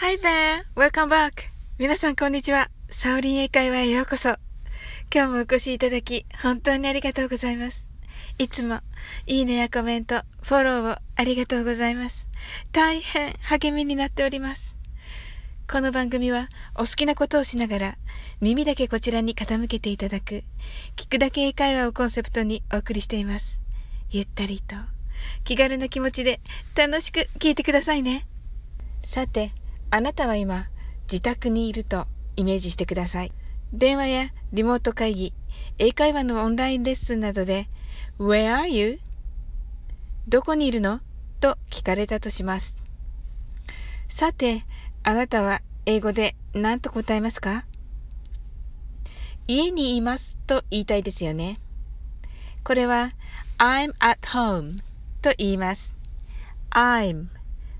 Hi there! Welcome back! 皆さんこんにちは。サオリン英会話へようこそ。今日もお越しいただき、本当にありがとうございます。いつも、いいねやコメント、フォローをありがとうございます。大変励みになっております。この番組は、お好きなことをしながら、耳だけこちらに傾けていただく、聞くだけ英会話をコンセプトにお送りしています。ゆったりと、気軽な気持ちで楽しく聞いてくださいね。さて、あなたは今、自宅にいるとイメージしてください。電話やリモート会議、英会話のオンラインレッスンなどで、Where are you? どこにいるの？と聞かれたとします。さて、あなたは英語で何と答えますか？家にいますと言いたいですよね。これは I'm at home と言います。I'm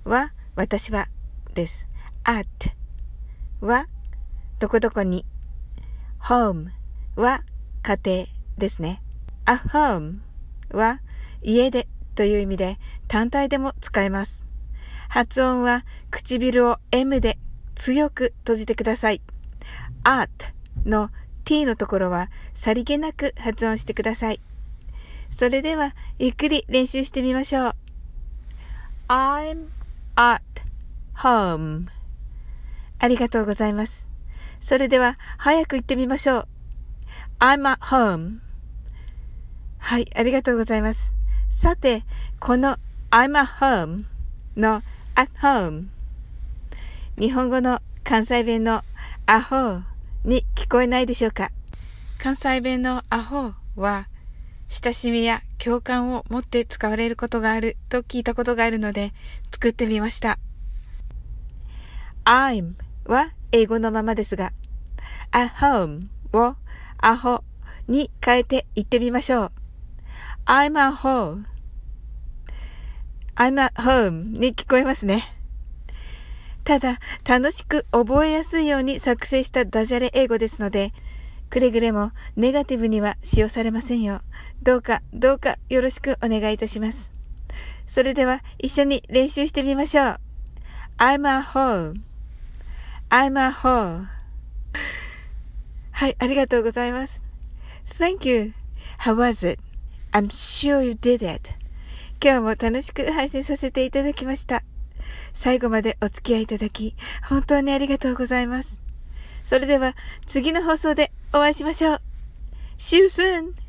は私はです。At はどこどこに？home は家庭ですね。at home は家でという意味で単体でも使えます。発音は唇を M で強く閉じてください。at の t のところはさりげなく発音してください。それではゆっくり練習してみましょう。I'm at home ありがとうございます。それでは、早く行ってみましょう。I'm at home. はい、ありがとうございます。さて、この I'm at home の at home 日本語の関西弁のアホーに聞こえないでしょうか？関西弁のアホーは親しみや共感を持って使われることがあると聞いたことがあるので作ってみました。I'm は英語のままですが、at home をアホに変えて言ってみましょう。I'm a home. I'm a home に聞こえますね。ただ、楽しく覚えやすいように作成したダジャレ英語ですので、くれぐれもネガティブには使用されませんよ。どうか、どうかよろしくお願いいたします。それでは一緒に練習してみましょう。I'm a home. I'm a whore. はい、ありがとうございます。Thank you. How was it? I'm sure you did it. 今日も楽しく配信させていただきました。最後までお付き合いいただき、本当にありがとうございます。それでは次の放送でお会いしましょう。See you soon!